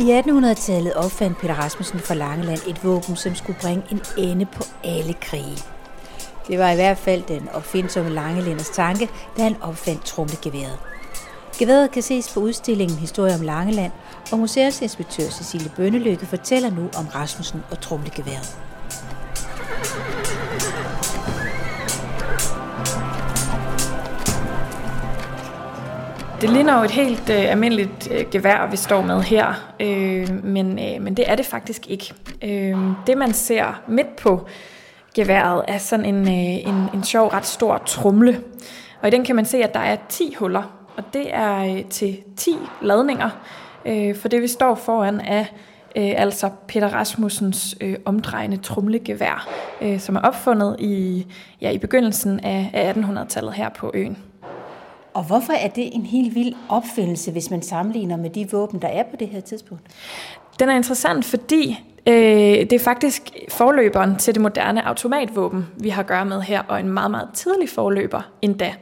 I 1800-tallet opfandt Peter Rasmussen fra Langeland et våben, som skulle bringe en ende på alle krige. Det var i hvert fald den opfindsomme Langelænders tanke, da han opfandt tromlegeværet. Geværet kan ses på udstillingen Historie om Langeland, og museumsinspektør Cecilie Bønnelykke fortæller nu om Rasmussen og tromlegeværet. Det ligner jo et helt øh, almindeligt øh, gevær, vi står med her, øh, men, øh, men det er det faktisk ikke. Øh, det man ser midt på geværet er sådan en, øh, en, en sjov, ret stor trumle. Og i den kan man se, at der er 10 huller, og det er øh, til 10 ladninger, øh, for det vi står foran er øh, altså Peter Rasmussens øh, omdrejende trumlegevær, øh, som er opfundet i, ja, i begyndelsen af, af 1800-tallet her på øen. Og hvorfor er det en helt vild opfindelse, hvis man sammenligner med de våben, der er på det her tidspunkt? Den er interessant, fordi øh, det er faktisk forløberen til det moderne automatvåben, vi har at gøre med her, og en meget, meget tidlig forløber endda.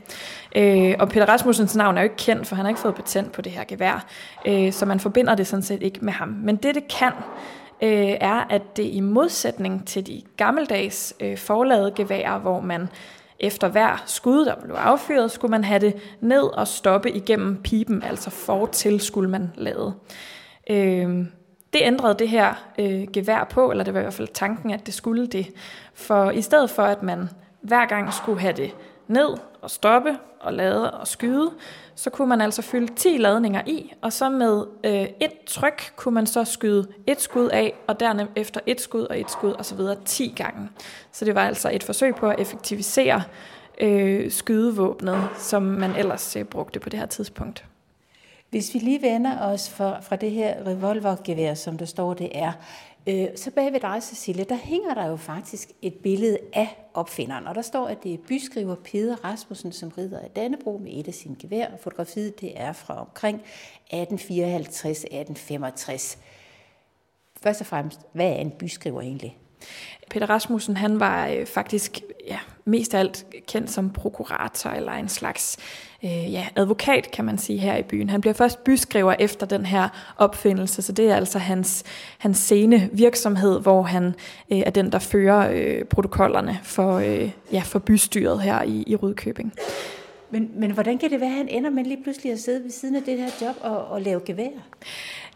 Øh, og Peter Rasmussens navn er jo ikke kendt, for han har ikke fået patent på det her gevær, øh, så man forbinder det sådan set ikke med ham. Men det, det kan, øh, er, at det i modsætning til de gammeldags øh, forladede geværer, hvor man efter hver skud, der blev affyret, skulle man have det ned og stoppe igennem pipen, altså fortil skulle man lade. Øh, det ændrede det her øh, gevær på, eller det var i hvert fald tanken, at det skulle det. For i stedet for, at man hver gang skulle have det ned og stoppe og lade og skyde, så kunne man altså fylde 10 ladninger i, og så med øh, et tryk kunne man så skyde et skud af, og dernæst efter et skud og et skud osv. 10 gange. Så det var altså et forsøg på at effektivisere øh, skydevåbnet, som man ellers øh, brugte på det her tidspunkt. Hvis vi lige vender os fra, fra det her revolvergevær, som der står, det er, øh, så bag ved dig, Cecilie, der hænger der jo faktisk et billede af opfinderen, og der står, at det er byskriver Peder Rasmussen, som rider af Dannebro med et af sine gevær, og fotografiet det er fra omkring 1854-1865. Først og fremmest, hvad er en byskriver egentlig? Peter Rasmussen, han var øh, faktisk mest af alt kendt som prokurator eller en slags øh, ja, advokat, kan man sige, her i byen. Han bliver først byskriver efter den her opfindelse, så det er altså hans, hans scene virksomhed, hvor han øh, er den, der fører øh, protokollerne for, øh, ja, for bystyret her i, i Rudkøbing. Men, men hvordan kan det være, at han ender med lige pludselig at sidde ved siden af det her job og, og lave gevær?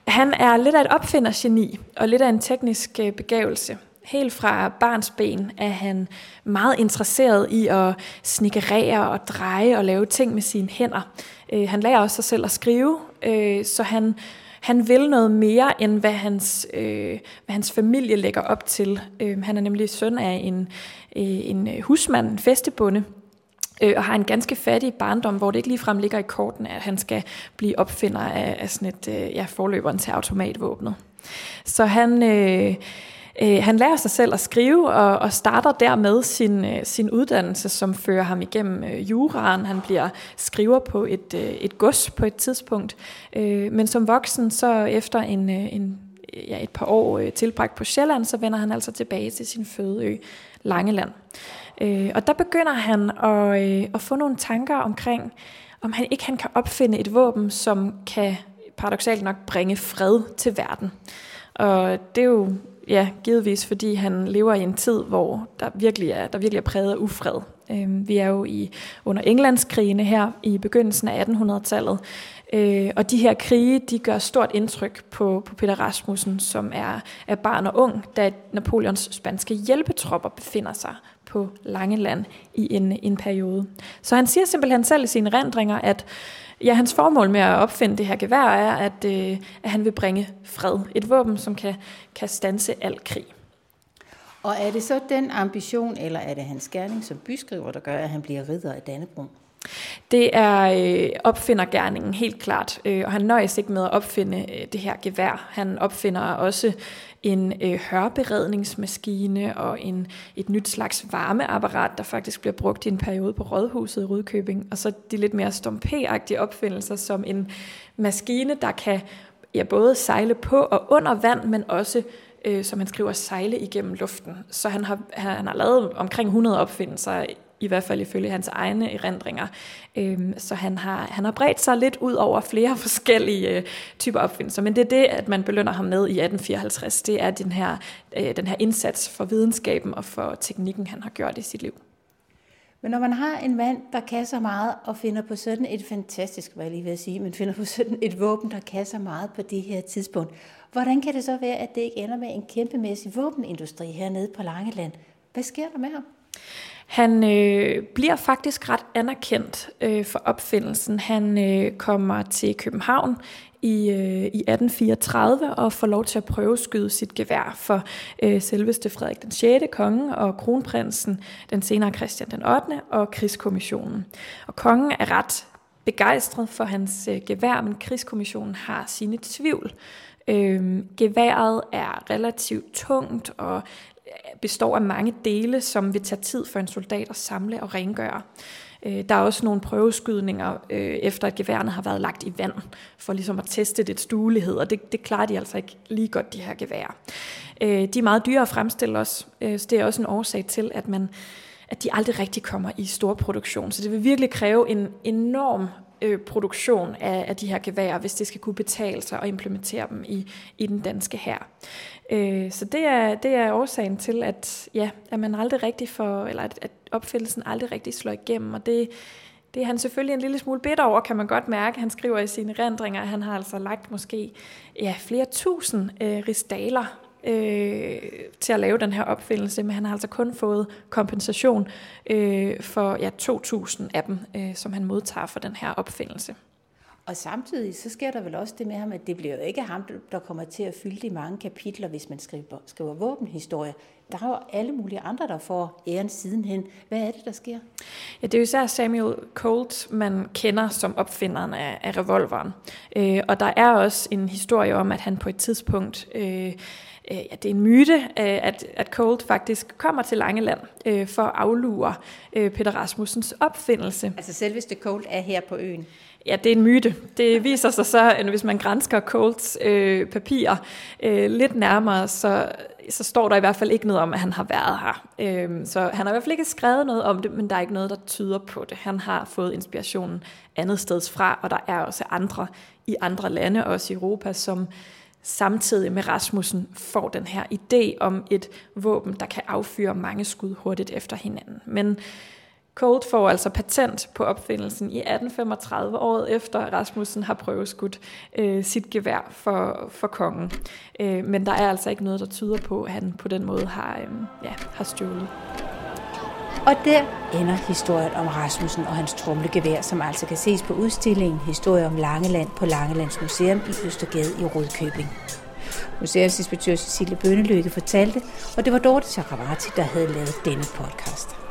Han er lidt af et opfindergeni og lidt af en teknisk øh, begævelse. Helt fra barns ben er han meget interesseret i at snikkerere og dreje og lave ting med sine hænder. Øh, han lærer også sig selv at skrive, øh, så han, han vil noget mere, end hvad hans, øh, hvad hans familie lægger op til. Øh, han er nemlig søn af en, øh, en husmand, en festebonde, øh, og har en ganske fattig barndom, hvor det ikke ligefrem ligger i korten, at han skal blive opfinder af, af sådan et øh, ja, forløberen til automatvåbnet. Så han... Øh, Øh, han lærer sig selv at skrive og, og starter dermed sin, øh, sin uddannelse, som fører ham igennem øh, juraen. Han bliver skriver på et, øh, et gods på et tidspunkt. Øh, men som voksen, så efter en, øh, en, ja, et par år øh, tilbragt på Sjælland, så vender han altså tilbage til sin fødeø Langeland. Øh, og der begynder han at, øh, at få nogle tanker omkring, om han ikke han kan opfinde et våben, som kan paradoxalt nok bringe fred til verden. Og det er jo ja, givetvis fordi han lever i en tid, hvor der virkelig er, der virkelig er præget af ufred. Øh, vi er jo i under Englandskrigene her i begyndelsen af 1800-tallet, øh, og de her krige, de gør stort indtryk på, på Peter Rasmussen, som er, er barn og ung, da Napoleons spanske hjælpetropper befinder sig på Langeland i en, en periode. Så han siger simpelthen selv i sine rendringer, at Ja, hans formål med at opfinde det her gevær er, at, øh, at han vil bringe fred. Et våben, som kan, kan stanse al krig. Og er det så den ambition, eller er det hans gerning som byskriver, der gør, at han bliver ridder af Dannebro? Det er øh, opfindergærningen helt klart, øh, og han nøjes ikke med at opfinde øh, det her gevær. Han opfinder også en øh, hørberedningsmaskine og en, et nyt slags varmeapparat, der faktisk bliver brugt i en periode på Rådhuset i Rudkøbing. Og så de lidt mere stompé opfindelser som en maskine, der kan ja, både sejle på og under vand, men også øh, som han skriver, sejle igennem luften. Så han har, han har lavet omkring 100 opfindelser i hvert fald ifølge hans egne erindringer. Øhm, så han har, han har bredt sig lidt ud over flere forskellige øh, typer opfindelser, men det er det, at man belønner ham med i 1854. Det er den her, øh, den her indsats for videnskaben og for teknikken, han har gjort i sit liv. Men når man har en mand, der kan så meget og finder på sådan et fantastisk, hvad jeg lige vil sige, men finder på sådan et våben, der kan så meget på det her tidspunkt, hvordan kan det så være, at det ikke ender med en kæmpemæssig våbenindustri hernede på Langeland? Hvad sker der med ham? Han øh, bliver faktisk ret anerkendt øh, for opfindelsen. Han øh, kommer til København i, øh, i 1834 og får lov til at prøveskyde sit gevær for øh, selveste Frederik den 6. konge og kronprinsen, den senere Christian den 8. og krigskommissionen. Og kongen er ret begejstret for hans øh, gevær, men krigskommissionen har sine tvivl. Øh, geværet er relativt tungt og består af mange dele, som vil tage tid for en soldat at samle og rengøre. Øh, der er også nogle prøveskydninger, øh, efter at geværerne har været lagt i vand, for ligesom at teste dets duelighed, og det, det klarer de altså ikke lige godt, de her geværer. Øh, de er meget dyre at fremstille også, så det er også en årsag til, at man at de aldrig rigtig kommer i stor produktion. Så det vil virkelig kræve en enorm øh, produktion af, af de her geværer, hvis det skal kunne betale sig at implementere dem i, i den danske her. Øh, så det er, det er årsagen til, at, ja, at man aldrig rigtig får, eller at, at opfindelsen aldrig rigtig slår igennem, og det, det er han selvfølgelig en lille smule bitter over, kan man godt mærke. Han skriver i sine rendringer, at han har altså lagt måske ja, flere tusind øh, ristaler øh, til at lave den her opfindelse, men han har altså kun fået kompensation øh, for ja, 2.000 af dem, øh, som han modtager for den her opfindelse. Og samtidig så sker der vel også det med ham, at det bliver jo ikke ham, der kommer til at fylde de mange kapitler, hvis man skriver, skriver våbenhistorie. Der er jo alle mulige andre, der får æren sidenhen. Hvad er det, der sker? Ja, det er jo især Samuel Colt, man kender som opfinderen af, af revolveren. Øh, og der er også en historie om, at han på et tidspunkt... Øh, øh, ja, det er en myte, øh, at, at Colt faktisk kommer til Langeland øh, for at aflure øh, Peter Rasmussens opfindelse. Altså selveste Colt er her på øen? Ja, det er en myte. Det viser sig så, at hvis man grænsker Colts øh, papirer øh, lidt nærmere, så, så står der i hvert fald ikke noget om, at han har været her. Øh, så han har i hvert fald ikke skrevet noget om det, men der er ikke noget, der tyder på det. Han har fået inspirationen andet steds fra, og der er også andre i andre lande, også i Europa, som samtidig med Rasmussen får den her idé om et våben, der kan affyre mange skud hurtigt efter hinanden. Men Colt får altså patent på opfindelsen i 1835, året efter Rasmussen har prøveskudt øh, sit gevær for, for kongen. Øh, men der er altså ikke noget, der tyder på, at han på den måde har, øh, ja, har stjålet. Og der ender historien om Rasmussen og hans trumlegevær, som altså kan ses på udstillingen Historie om Langeland på Langelands Museum i Østergade i Rødkøbing. Museumsinspektør Cecilie Bønnelykke fortalte, og det var Dorte Chakravarti, der havde lavet denne podcast.